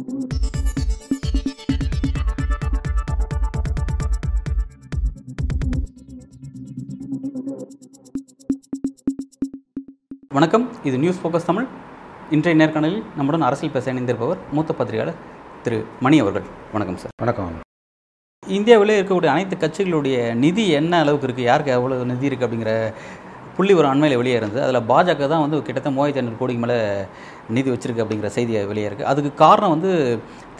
வணக்கம். இது news focus Tamil இன்றைய நேர்காணலில் நம்முடன் அரசியல் பேச இணைந்திருப்பவர் மூத்த பத்திரிகையாளர் திரு மணி அவர்கள். வணக்கம் சார் வணக்கம். இந்தியாவிலே இருக்கக்கூடிய அனைத்து கட்சிகளுடைய நிதி என்ன அளவுக்கு இருக்குது யாருக்கு எவ்வளோ நிதி இருக்குது அப்படிங்கிற புள்ளி ஒரு அண்மையில் வெளியே இருந்தது. அதில் பாஜக தான் வந்து கிட்டத்தட்ட மூவாயிரத்தி ஐநூறு கோடிக்கு மேலே நிதி வச்சிருக்கு அப்படிங்கிற செய்தி வெளியே இருக்குது அதுக்கு காரணம் வந்து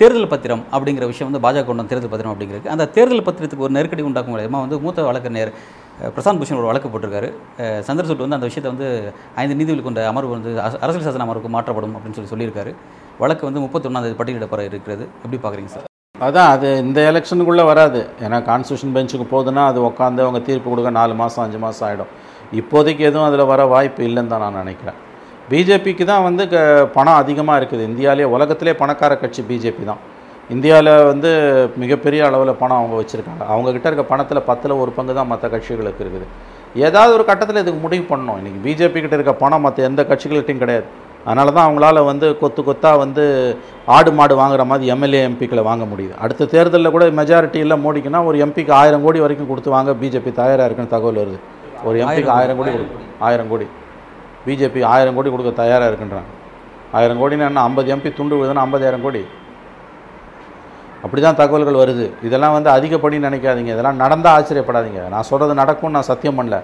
தேர்தல் பத்திரம் அப்படிங்கிற விஷயம் வந்து பாஜக கொண்ட தேர்தல் பத்திரம் அப்படிங்கிறது அந்த தேர்தல் பத்திரத்துக்கு ஒரு நெருக்கடி உண்டாக்கும் விதமாக வந்து மூத்த வழக்கறிஞர் பிரசாந்த் பூஷன் ஒரு வழக்கு போட்டிருக்காரு. சந்திரசூட் வந்து அந்த விஷயத்தை வந்து ஐந்து நீதிபதி கொண்ட அமர்வு வந்து அரசியல் சாசன அமர்வுக்கு மாற்றப்படும் அப்படின்னு சொல்லி சொல்லியிருக்காரு. வழக்கு வந்து முப்பத்தொன்னாந்தேதி பட்டியலிடப்பட இருக்கிறது. எப்படி பார்க்குறீங்க சார்? அதான் அது இந்த எலெக்ஷனுக்குள்ளே வராது. ஏன்னா கான்ஸ்டியூஷன் பெஞ்சுக்கு போகுதுன்னா அது உட்காந்து அவங்க தீர்ப்பு கொடுக்க நாலு மாதம் அஞ்சு மாதம் ஆகிடும் இப்போதைக்கு எதுவும் அதில் வர வாய்ப்பு இல்லைன்னு தான் நான் நினைக்கிறேன். பிஜேபிக்கு தான் வந்து க பணம் அதிகமாக இருக்குது. இந்தியாவிலே உலகத்திலே பணக்கார கட்சி பிஜேபி தான். இந்தியாவில் வந்து மிகப்பெரிய அளவில் பணம் அவங்க வச்சுருக்காங்க. அவங்கக்கிட்ட இருக்க பணத்தில் பத்தில் ஒரு பங்கு தான் மற்ற கட்சிகளுக்கு இருக்குது. ஏதாவது ஒரு கட்டத்தில் இதுக்கு முடிவு பண்ணணும். இன்றைக்கி பிஜேபி கிட்ட இருக்க பணம் மற்ற எந்த கட்சிகள்கிட்டையும் கிடையாது. அதனால தான் அவங்களால வந்து கொத்து கொத்தாக வந்து ஆடு மாடு வாங்குற மாதிரி எம்எல்ஏ எம்பிக்களை வாங்க முடியுது. அடுத்த தேர்தலில் கூட மெஜாரிட்டி இல்லை மோடிக்குன்னா ஒரு எம்பிக்கு ஆயிரம் கோடி வரைக்கும் கொடுத்து வாங்க பிஜேபி தயாராக இருக்குன்னு தகவல் வருது. ஒரு எம்பிக்கு ஆயிரம் கோடி கொடுக்கும் ஆயிரம் கோடி. பிஜேபி ஆயிரம் கோடி கொடுக்க தயாராக இருக்குன்றாங்க ஆயிரம் கோடினா என்ன? ஐம்பது எம்பி துண்டு விழுதுன்னா ஐம்பதாயிரம் கோடி. அப்படி தான் தகவல்கள் வருது. இதெல்லாம் வந்து அதிகப்படின்னு நினைக்காதீங்க. இதெல்லாம் நடந்தால் ஆச்சரியப்படாதீங்க. நான் சொல்கிறது நடக்கும்னு நான் சத்தியம் பண்ணல.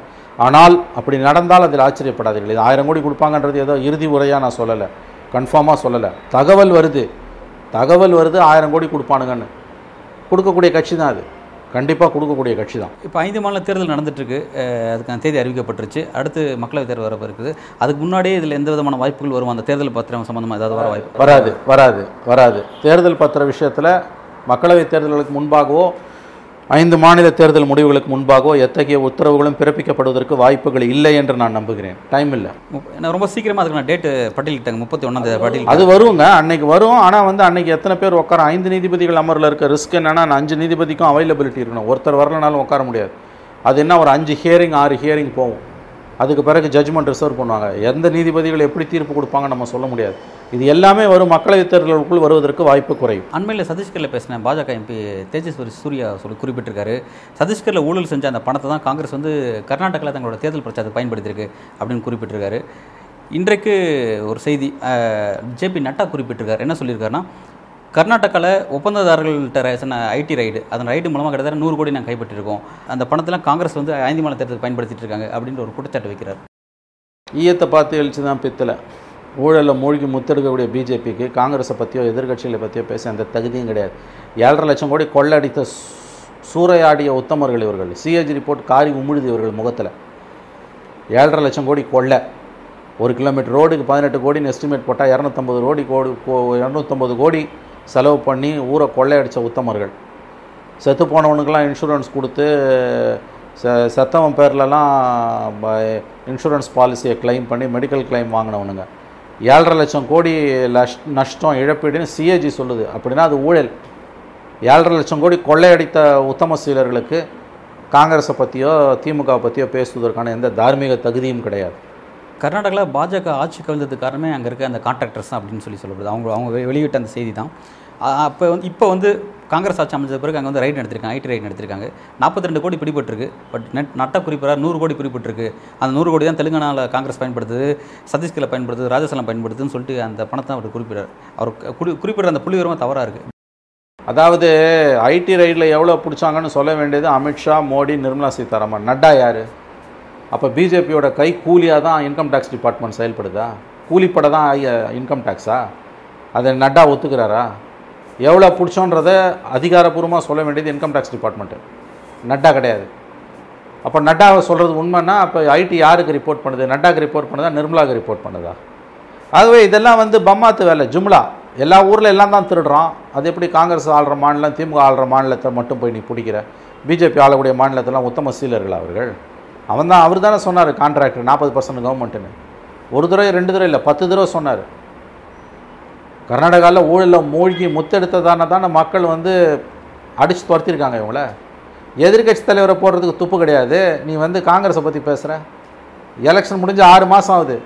ஆனால் அப்படி நடந்தால் அதில் ஆச்சரியப்படாதீர்கள். இது ஆயிரம் கோடி கொடுப்பாங்கன்றது ஏதோ இறுதி உரையாக நான் சொல்லலை. கன்ஃபார்மாக சொல்லலை. தகவல் வருது. தகவல் வருது ஆயிரம் கோடி கொடுப்பானுங்கன்னு. கொடுக்கக்கூடிய கட்சி தான் அது. கண்டிப்பாக கொடுக்கக்கூடிய கட்சி தான். இப்போ ஐந்து மாநில தேர்தல் நடந்துட்டுருக்கு. அதுக்கான தேதி அறிவிக்கப்பட்டுருச்சு. அடுத்து மக்களவைத் தேர்தல் வரப்போ இருக்குது அதுக்கு முன்னாடியே இதில் எந்த விதமான வாய்ப்புகள் வரும்? அந்த தேர்தல் பத்திரம் சம்மந்தமாக ஏதாவது வர வாய்ப்பு வராது வராது வராது. தேர்தல் பத்திர விஷயத்தில் மக்களவைத் தேர்தல்களுக்கு முன்பாகவோ ஐந்து மாநில தேர்தல் முடிவுகளுக்கு முன்பாகவோ எத்தகைய உத்தரவுகளும் பிறப்பிக்கப்படுவதற்கு வாய்ப்புகள் இல்லை என்று நான் நம்புகிறேன். டைம் இல்லை. நான் ரொம்ப சீக்கிரமாக அதுக்கான டேட்டு பட்டியலிட்டாங்க. முப்பத்தி ஒன்றாந்தேதி பட்டியல் அது வருங்க. அன்னைக்கு வரும். ஆனால் வந்து அன்னைக்கு எத்தனை பேர் உட்கார ஐந்து நீதிபதிகள் அமரில் இருக்க ரிஸ்க் என்னன்னா அஞ்சு நீதிபதிக்கும் அவைலபிலிட்டி இருக்கணும். ஒருத்தர் வரலனாலும் உட்கார முடியாது. அது என்ன ஒரு அஞ்சு ஹியரிங் ஆறு ஹியரிங் போகும். அதுக்கு பிறகு ஜட்ஜ்மெண்ட் ரிசர்வ் பண்ணுவாங்க. எந்த நீதிபதிகள் எப்படி தீர்ப்பு கொடுப்பாங்க நம்ம சொல்ல முடியாது. இது எல்லாமே வரும் மக்களவைத் தேர்தலுக்குள் வருவதற்கு வாய்ப்பு குறையும். அண்மையில் சத்தீஸ்கரில் பேசின பாஜக எம்பி தேஜஸ்வரி சூர்யா சொல்லி குறிப்பிட்டிருக்காரு. சத்தீஸ்கரில் ஊழல் செஞ்ச அந்த பணத்தை தான் காங்கிரஸ் வந்து கர்நாடகாவில் தங்களோட தேர்தல் பிரச்சாரத்தை பயன்படுத்தியிருக்கு அப்படின்னு குறிப்பிட்டிருக்காரு. இன்றைக்கு ஒரு செய்தி ஜேபி நட்டா குறிப்பிட்டிருக்காரு. என்ன சொல்லியிருக்காருன்னா கர்நாடகாவில் ஒப்பந்ததாரர்கள்ட்ட ரேசன ஐடி ரைடு. அதன் ரைடு மூலமாக கிட்டத்தட்ட நூறு கோடி நாங்கள் கைப்பற்றிருக்கோம். அந்த பணத்தெல்லாம் காங்கிரஸ் வந்து ஐந்து மாநில தேர்தல் பயன்படுத்திட்டு இருக்காங்க அப்படின்ற ஒரு குற்றச்சாட்டு வைக்கிறார். ஈயத்தை பார்த்து எழுச்சி தான் பித்தலை. ஊழலில் மூழ்கி முத்தெடுக்கக்கூடிய பிஜேபிக்கு காங்கிரஸை பற்றியோ எதிர்க்கட்சிகளை பற்றியோ பேச அந்த தகுதியும் கிடையாது. ஏழரை லட்சம் கோடி கொள்ளடித்த சூறையாடிய உத்தமர்கள் இவர்கள். சிஏஜி ரிப்போர்ட் காரி உமிழுது இவர்கள் முகத்தில். ஏழரை லட்சம் கோடி கொள்ளை. ஒரு கிலோமீட்டர் ரோடுக்கு பதினெட்டு கோடின்னு எஸ்டிமேட் போட்டால் இரநூத்தம்பது கோடி கோடி இரநூத்தம்பது கோடி செலவு பண்ணி ஊரை கொள்ளையடித்த உத்தமர்கள். செத்து போனவனுக்கெல்லாம் இன்சூரன்ஸ் கொடுத்து செ செத்தவன் பேர்லலாம் இன்சூரன்ஸ் பாலிசியை கிளைம் பண்ணி மெடிக்கல் க்ளைம் வாங்கினவனுங்க. ஏழரை லட்சம் கோடி லஷ் நஷ்டம் இழப்பீடுன்னு சிஏஜி சொல்லுது. அப்படின்னா அது ஊழல். ஏழரை லட்சம் கோடி கொள்ளையடித்த உத்தம சீலர்களுக்கு காங்கிரஸை பற்றியோ திமுக பற்றியோ பேசுவதற்கான எந்த தார்மீக தகுதியும் கிடையாது. கர்நாடகாவில் பாஜக ஆட்சி கவிழ்ந்ததுக்கு காரணமே அங்கே இருக்க அந்த கான்ட்ராக்டர்ஸ் தான் அப்படின்னு சொல்லி சொல்லப்படுது. அவங்க அவங்க வெளியிட்ட அந்த செய்தி தான் அப்போ வந்து இப்போ வந்து காங்கிரஸ் ஆட்சி அமைச்ச பிறகு அங்கே வந்து ரைட் நடத்திருக்காங்க ஐடி ரைட் நடத்திருக்காங்க நாற்பத்தி ரெண்டு கோடி பிடிபட்டிருக்கு. பட் நெட் நட்ட குறிப்பிடார் நூறு கோடி பிடிபட்டிருக்கு. அந்த நூறு கோடி தான் தெலுங்கானாவில் காங்கிரஸ் பயன்படுத்துது சத்தீஸ்கரில் பயன்படுத்துது ராஜஸ்தானில் பயன்படுத்துதுன்னு சொல்லிட்டு அந்த பணத்தை அவர் குறிப்பிடார் அவர் குறி குறிப்பிடுற அந்த புள்ளி விவரமாக தவறாக இருக்குது அதாவது ஐடி ரைடில் எவ்வளோ பிடிச்சாங்கன்னு சொல்ல வேண்டியது அமித்ஷா மோடி நிர்மலா சீதாராமன். நட்டா யார்? அப்போ பிஜேபியோட கை கூலியாக தான் இன்கம் டேக்ஸ் டிபார்ட்மெண்ட் செயல்படுதா? கூலிப்பட தான் இன்கம் டேக்ஸா அதை நட்டா ஒத்துக்கிறாரா? எவ்வளோ பிடிச்சோன்றத அதிகாரப்பூர்வமாக சொல்ல வேண்டியது இன்கம் டேக்ஸ் டிபார்ட்மெண்ட்டு நட்டா கிடையாது. அப்போ நட்டாவை சொல்கிறது உண்மைன்னா அப்போ ஐடி யாருக்கு ரிப்போர்ட் பண்ணுது? நட்டாக்கு ரிப்போர்ட் பண்ணுதா? நிர்மலாவுக்கு ரிப்போர்ட் பண்ணுதா? ஆகவே இதெல்லாம் வந்து பம்மாத்து வேலை ஜும்லா. எல்லா ஊரில் எல்லாம் தான் திருடுறோம் அது எப்படி காங்கிரஸ் ஆள்ற மாநிலம் திமுக ஆள்ற மாநிலத்தை மட்டும் போய் நீ பிடிக்கிற? பிஜேபி ஆளக்கூடிய மாநிலத்தெல்லாம் உத்தம சீலர்கள் அவர்கள். அவன் தான் அவர் தானே சொன்னார் கான்ட்ராக்டர் நாற்பது பர்சன்ட் கவர்மெண்ட்டுன்னு ஒரு தடவை ரெண்டு தடவை இல்லை பத்து தடவை சொன்னார். கர்நாடகாவில் ஊழலில் மூழ்கி முத்தெடுத்ததான தானே மக்கள் வந்து அடித்து துரத்திருக்காங்க இவங்கள. எதிர்க்கட்சி தலைவரை போடுறதுக்கு துப்பு கிடையாது. நீ வந்து காங்கிரஸை பற்றி பேசுகிற எலெக்ஷன் முடிஞ்சு ஆறு மாதம் ஆகுது.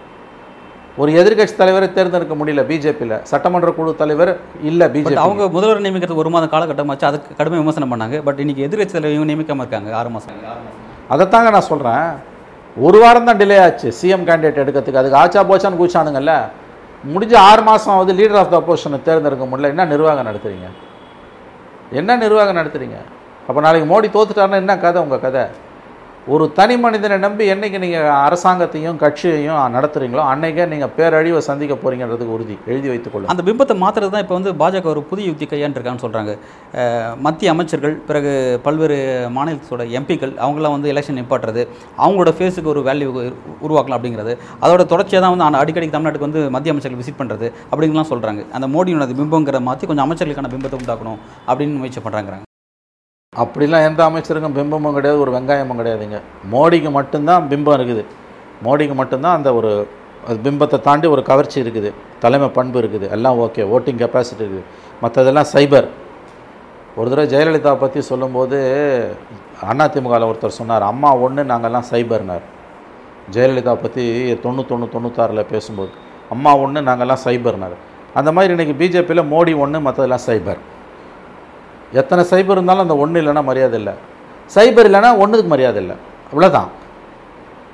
ஒரு எதிர்க்கட்சி தலைவரை தேர்ந்தெடுக்க முடியல பிஜேபியில். சட்டமன்ற குழு தலைவர் இல்லை பிஜேபி. அவங்க முதல்வர் நியமிக்கிறது ஒரு மாத காலகட்டமாச்சு. அதுக்கு கடுமை விமர்சனம் பண்ணாங்க. பட் இன்னைக்கு எதிர்க்கட்சி தலைவர் இவங்க நியமிக்காம இருக்காங்க ஆறு மாதம் அதைத்தாங்க நான் சொல்கிறேன் ஒரு வாரம் தான் டிலே ஆச்சு சிஎம் கேண்டிடேட் எடுக்கிறதுக்கு. அதுக்கு ஆச்சா போச்சான்னு கூச்சானுங்கல்ல முடிஞ்ச ஆறு மாதம் ஆகுது லீடர் ஆஃப் த அப்போசிஷனை தேர்ந்தெடுக்க முடியல. என்ன நிர்வாகம் நடத்துகிறீங்க என்ன நிர்வாகம் நடத்துகிறீங்க அப்போ நாளைக்கு மோடி தோத்துட்டாருன்னா என்ன கதை உங்கள் கதை? ஒரு தனி மனிதனை நம்பி என்னைக்கு நீங்கள் அரசாங்கத்தையும் கட்சியையும் நடத்துறீங்களோ அன்றைக்கே நீங்கள் பேரழிவை சந்திக்க போறீங்கன்றதுக்கு உறுதி. எழுதி வைத்துக்கொள்ளும் அந்த பிம்பத்தை மாற்றுறது தான் இப்போ வந்து பாஜக ஒரு புதிய யுக்தி கையாண்டிருக்கான்னு சொல்கிறாங்க மத்திய அமைச்சர்கள் பிறகு பல்வேறு மாநிலத்தோட எம்பிக்கள் அவங்களாம் வந்து எலெக்ஷன் நிப்பாட்டுறது. அவங்களோட ஃபேஸுக்கு ஒரு வேல்யூ உருவாக்கலாம் அப்படிங்கிறது. அதோட தொடர்ச்சியாக தான் வந்து அடிக்கடி தமிழ்நாட்டுக்கு வந்து மத்திய அமைச்சர்கள் விசிட் பண்ணுறது அப்படிங்கலாம் சொல்கிறாங்க அந்த மோடியோட பிம்பங்கிற மாற்றி கொஞ்சம் அமைச்சர்களுக்கான பிம்பத்தை உண்டாக்கணும் அப்படின்னு முயற்சி பண்ணுறாங்க அப்படிலாம் எந்த அமைச்சருக்கும் பிம்பமும் கிடையாது ஒரு வெங்காயமும் கிடையாதுங்க. மோடிக்கு மட்டும்தான் பிம்பம் இருக்குது. மோடிக்கு மட்டும்தான் அந்த ஒரு பிம்பத்தை தாண்டி ஒரு கவர்ச்சி இருக்குது. தலைமை பண்பு இருக்குது. எல்லாம் ஓகே. ஓட்டிங் கெப்பாசிட்டி இருக்குது. மற்றதெல்லாம் சைபர். ஒரு தடவை ஜெயலலிதா பற்றி சொல்லும்போது அதிமுகவில் ஒருத்தர் சொன்னார் அம்மா ஒன்று நாங்கள்லாம் சைபர்னார். ஜெயலலிதா பற்றி தொண்ணூத்தொன்று தொண்ணூத்தாறில் பேசும்போது அம்மா ஒன்று நாங்கள்லாம் சைபர்னார். அந்த மாதிரி இன்றைக்கி பிஜேபியில் மோடி ஒன்று மற்றதெல்லாம் சைபர். எத்தனை சைபர் இருந்தாலும் அந்த ஒன்று இல்லைன்னா மரியாதை இல்லை. சைபர் இல்லைன்னா ஒன்றுக்கு மரியாதை இல்லை. அவ்வளோதான்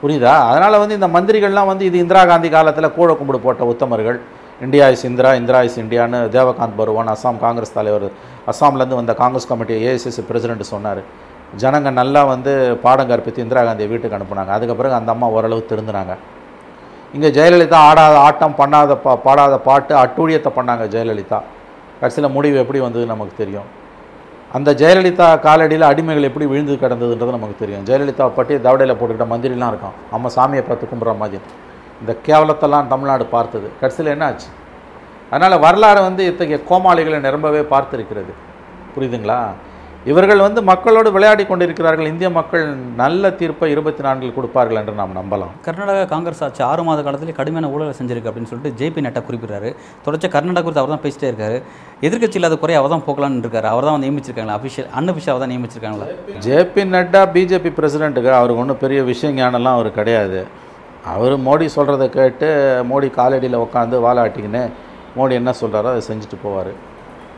புரியுதா? அதனால் வந்து இந்த மந்திரிகள்லாம் வந்து இது இந்திரா காந்தி காலத்தில் கூழ கும்பிடு போட்ட உத்தமர்கள். India is Indira Indira is இந்தியான்னு தேவகாந்த் பருவான் அஸ்ஸாம் காங்கிரஸ் தலைவர் அஸ்ஸாம்லேருந்து வந்த காங்கிரஸ் கமிட்டி ஏஎஸ்எஸ் பிரசிடென்ட் சொன்னார். ஜனங்க நல்லா வந்து பாடம் கற்பித்து இந்திரா காந்தியை வீட்டுக்கு அனுப்புனாங்க. அதுக்கப்புறம் அந்த அம்மா ஓரளவு திருந்தினாங்க. இங்கே ஜெயலலிதா ஆடாத ஆட்டம் பண்ணாத பா பாடாத பாட்டு அட்டூழியத்தை பண்ணாங்க ஜெயலலிதா. கடைசியில் முடிவு எப்படி வந்தது நமக்கு தெரியும். அந்த ஜெயலலிதா காலடியில் அடிமைகள் எப்படி விழுந்து கிடந்ததுன்றது நமக்கு தெரியும். ஜெயலலிதா பற்றி தவடையில் போட்டுக்கிட்ட மந்திரிலாம் இருக்கான். அம்மா சாமியை பார்த்து கும்பிட்ற மாதிரி. இந்த கேவலத்தெல்லாம் தமிழ்நாடு பார்த்தது. கடைசியில் என்ன ஆச்சு அதனால் வரலாறு வந்து இத்தகைய கோமாளிகளை நிரம்பவே பார்த்துருக்கிறது. புரியுதுங்களா? இவர்கள் வந்து மக்களோடு விளையாடி கொண்டிருக்கிறார்கள். இந்திய மக்கள் நல்ல தீர்ப்பை இருபத்தி நான்கில் கொடுப்பார்கள் என்று நாம் நம்பலாம். கர்நாடகா காங்கிரஸ் ஆட்சி ஆறு மாத காலத்திலே கடுமையான ஊழலை செஞ்சிருக்கு அப்படின்னு சொல்லிட்டு ஜேபி நட்டா குறிப்பிடுறாரு. தொடர்ச்சி கர்நாடகா குறித்து அவர் தான் பேசிட்டே இருக்காரு. எதிர்க்கட்சி இல்லாத குறைய அவர் தான் போக்கலான்னு இருக்காரு. அவர் தான் வந்து நியமிச்சிருக்காங்களா? அஃபிஷியல் அன்அஃபிஷியல் தான் நியமிச்சிருக்காங்களா? ஜேபி நட்டா பிஜேபி பிரசிடெண்ட்டுக்கு அவருக்கு ஒன்றும் பெரிய விஷயம் ஞானம்லாம் அவர் கிடையாது. அவர் மோடி சொல்கிறத கேட்டு மோடி காலடியில் உட்காந்து வாலாட்டிக்கின்னு மோடி என்ன சொல்கிறாரோ அதை செஞ்சுட்டு போவார்.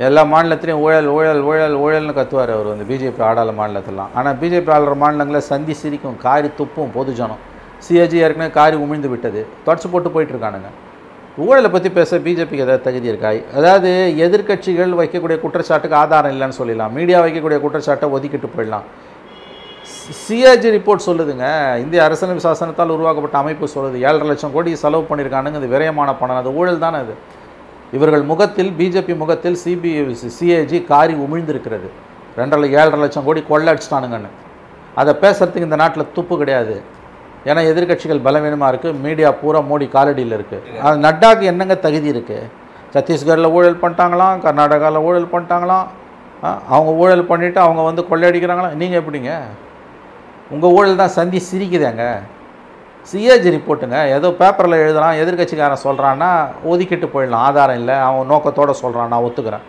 எல்லா மாநிலத்திலையும் ஊழல் ஊழல் ஊழல் ஊழல்னு கத்துவார் அவர் வந்து பிஜேபி ஆடாத மாநிலத்திலாம் ஆனால் பிஜேபி ஆளுற மாநிலங்களில் சந்தி சிரிக்கும் காரி துப்பும் பொதுஜனம் சிஏஜி ஏற்கனவே காரி உமிழ்ந்து விட்டது. தொடச்சு போட்டு போயிட்டுருக்கானுங்க ஊழலை பற்றி பேச பிஜேபிக்கு ஏதாவது தகுதி இருக்கா? அதாவது எதிர்க்கட்சிகள் வைக்கக்கூடிய குற்றச்சாட்டுக்கு ஆதாரம் இல்லைன்னு சொல்லிடலாம். மீடியா வைக்கக்கூடிய குற்றச்சாட்டை ஒதுக்கிட்டு போயிடலாம். சிஏஜி ரிப்போர்ட் சொல்லுதுங்க. இந்திய அரசியலமைப்பு சாசனத்தால் உருவாக்கப்பட்ட அமைப்பு சொல்லுது. ஏழரை லட்சம் கோடி செலவு பண்ணியிருக்கானுங்க. இது விரயமான பணம். அது ஊழல் தானே அது? இவர்கள் முகத்தில் பிஜேபி முகத்தில் சிபிஐ சிஏஜி காரி உமிழ்ந்திருக்கிறது. ரெண்டரை ஏழரை லட்சம் கோடி கொள்ளை அடிச்சிட்டானுங்கன்னு. அதை பேசுகிறதுக்கு இந்த நாட்டில் துப்பு கிடையாது. ஏன்னா எதிர்க்கட்சிகள் பலவீனமாக இருக்குது மீடியா பூரா மோடி காலடியில் இருக்குது அது நட்டாக்கு என்னங்க தகுதி இருக்குது சத்தீஸ்கரில் ஊழல் பண்ணிட்டாங்களாம் கர்நாடகாவில் ஊழல் பண்ணிட்டாங்களாம். ஆ, அவங்க ஊழல் பண்ணிவிட்டு அவங்க வந்து கொள்ளையடிக்கிறாங்களா நீங்கள் எப்படிங்க? உங்கள் ஊழல் தான் சந்தி சிரிக்குதேங்க சிஏஜி ரிப்போர்ட்டுங்க. ஏதோ பேப்பரில் எழுதுறான் எதிர்கட்சிக்காரன் சொல்கிறான்னா ஒதுக்கிட்டு போயிடலாம். ஆதாரம் இல்லை அவன் நோக்கத்தோடு சொல்கிறான் நான் ஒத்துக்கிறேன்.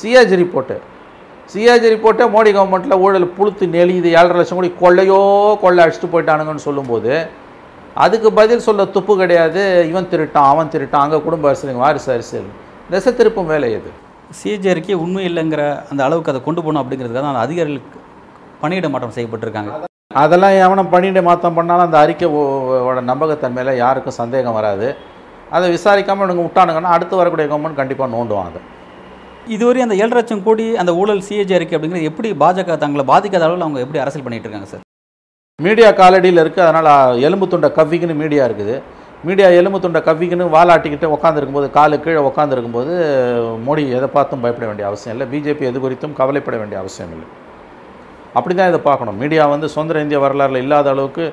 CAG report. சிஏஜி ரிப்போர்ட்டே மோடி கவர்மெண்ட்டில் ஊழல் புழுத்து நெளியுது ஏழரை லட்சம் கோடி கொள்ளையோ கொள்ளை அடிச்சுட்டு போயிட்டானுங்கன்னு சொல்லும்போது அதுக்கு பதில் சொல்ல துப்பு கிடையாது. இவன் திருட்டான் அவன் திருட்டான் அங்கே குடும்ப அரசியல் வாரிசு அரசியல் திசை திருப்பும் வேலை இது. சிஏஜி அறிக்கை உண்மை இல்லைங்கிற அந்த அளவுக்கு அதை கொண்டு போகணும் அப்படிங்கிறதுக்காக தான் அந்த அதிகாரிகளுக்கு பணியிட மாற்றம் செய்யப்பட்டிருக்காங்க. அதெல்லாம் எவனை பண்ணிட்டு மாற்றம் பண்ணாலும் அந்த அறிக்கை ஓ- ஓட நம்பகத்தன்மையில் யாருக்கும் சந்தேகம் வராது. அதை விசாரிக்காமல் இவனுங்க விட்டானுங்கன்னா அடுத்து வரக்கூடிய கவர்மெண்ட் கண்டிப்பாக நோண்டுவான் அதை. இதுவரை அந்த ஏழு லட்சம் கோடி அந்த ஊழல் சிஏஜி அறிக்கை அப்படிங்கிறது எப்படி பாஜக தங்களை பாதிக்காத அளவில் அவங்க எப்படி அரசியல் பண்ணிட்டு இருக்காங்க சார்? மீடியா காலடியில் இருக்குது அதனால் எலும்பு துண்டை கவ்விக்குன்னு மீடியா இருக்குது. மீடியா எலும்பு துண்டை கவ்விக்குன்னு வாலாட்டிக்கிட்டு உட்காந்துருக்கும்போது காலு கீழே உட்காந்துருக்கும்போது மோடி எதை பார்த்தும் பயப்பட வேண்டிய அவசியம் இல்லை. பிஜேபி எது குறித்தும் கவலைப்பட வேண்டிய அவசியம் இல்லை. அப்படி தான் இதை பார்க்கணும். மீடியா வந்து சுதந்திர இந்திய வரலாறுல இல்லாத அளவுக்கு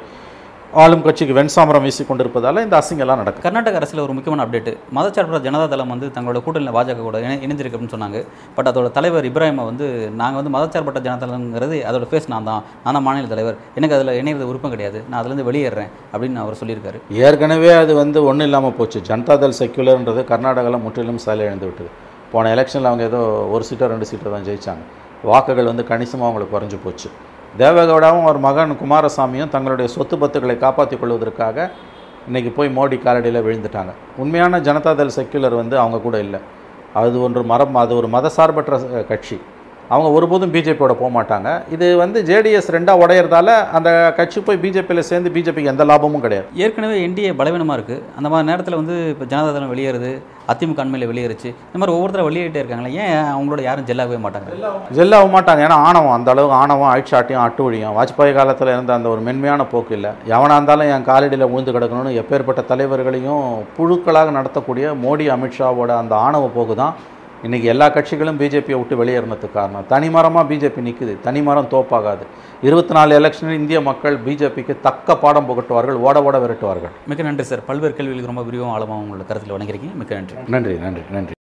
ஆளும் கட்சிக்கு வெண்சாமரம் வீசி கொண்டிருப்பதால் இந்த அசிங்கெல்லாம் நடக்குது. கர்நாடக அரசில் ஒரு முக்கியமான அப்டேட் மதச்சார்பற்ற ஜனதா தளம் வந்து தங்களோட கூட்டணியில் பாஜக கூட இணை இணைஞ்சிருக்கு அப்படின்னு சொன்னாங்க. பட் அதோட தலைவர் இப்ராஹிமை வந்து நாங்கள் வந்து மதச்சார்பற்ற ஜனதா தளங்கிறது அதோட ஃபேஸ் நான் தான். நான் தான் மாநில தலைவர். எனக்கு அதில் இணையிறது விருப்பம் கிடையாது. நான் அதுலேருந்து வெளியேறேன் அப்படின்னு அவர் சொல்லியிருக்காரு. ஏற்கனவே அது வந்து ஒன்றும் இல்லாமல் போச்சு. ஜனதாதள் செக்யுலர்ன்றது கர்நாடகாவில் முற்றிலும் செயலிழந்து விட்டது. போன எலெக்ஷனில் அவங்க ஏதோ ஒரு சீட்டோ ரெண்டு சீட்டோ தான் ஜெயிச்சாங்க. வாக்குகள் வந்து கணிசமாக அவங்களுக்கு குறைஞ்சி போச்சு. தேவகவுடாவும் அவர் மகன் குமாரசாமியும் தங்களுடைய சொத்து பத்துக்களை காப்பாற்றிக் கொள்வதற்காக இன்றைக்கி போய் மோடி காலடியில் விழுந்துட்டாங்க. உண்மையான ஜனதாதள் செக்யுலர் வந்து அவங்க கூட இல்லை. அது ஒன்று மரம் அது ஒரு மதசார்பற்ற கட்சி. அவங்க ஒருபோதும் பிஜேபியோட போக மாட்டாங்க இது வந்து ஜேடிஎஸ் ரெண்டாக உடையறதால அந்த கட்சி போய் பிஜேபியில் சேர்ந்து பிஜேபிக்கு எந்த லாபமும் கிடையாது. ஏற்கனவே என்டிஏ பலவீனமாக இருக்குது அந்த மாதிரி நேரத்தில் வந்து இப்போ ஜனதாதளம் வெளியேறுது அதிமுக அண்மையில் வெளியேறுச்சு. இந்த மாதிரி ஒவ்வொருத்தரும் வெளியேறிட்டே இருக்காங்களே ஏன் அவங்களோட யாரும் ஜெல்லாகவே மாட்டாங்க? ஜெல்லாக மாட்டாங்க. ஏன்னா ஆணவம் அந்த அளவுக்கு ஆணவம் ஆட்சாட்டியம் அட்டுவழியும் வாஜ்பாய் காலத்தில் இருந்த அந்த ஒரு மென்மையான போக்கு இல்லை. எவனாக இருந்தாலும் என் காலடியில் விழுந்து கிடக்கணும்னு எப்பேற்பட்ட தலைவர்களையும் புழுக்களாக நடத்தக்கூடிய மோடி அமித்ஷாவோட அந்த ஆணவ போக்கு தான் இன்றைக்கி எல்லா கட்சிகளும் பிஜேபியை விட்டு வெளியேறினதுக்கு காரணம் தனிமரமாக பிஜேபி நிற்குது தனிமரம் தோப்பாகாது. இருபத்தி நாலு எலெக்ஷனில் இந்திய மக்கள் பிஜேபிக்கு தக்க பாடம் புகட்டுவார்கள் ஓட ஓட விரட்டுவார்கள். மிக்க நன்றி சார். பல்வேறு கேள்விகளுக்கு ரொம்ப விரிவாக ஆழமாக உங்களோட கருத்தில் வணங்கிருக்கீங்க மிக்க நன்றி. நன்றி நன்றி நன்றி.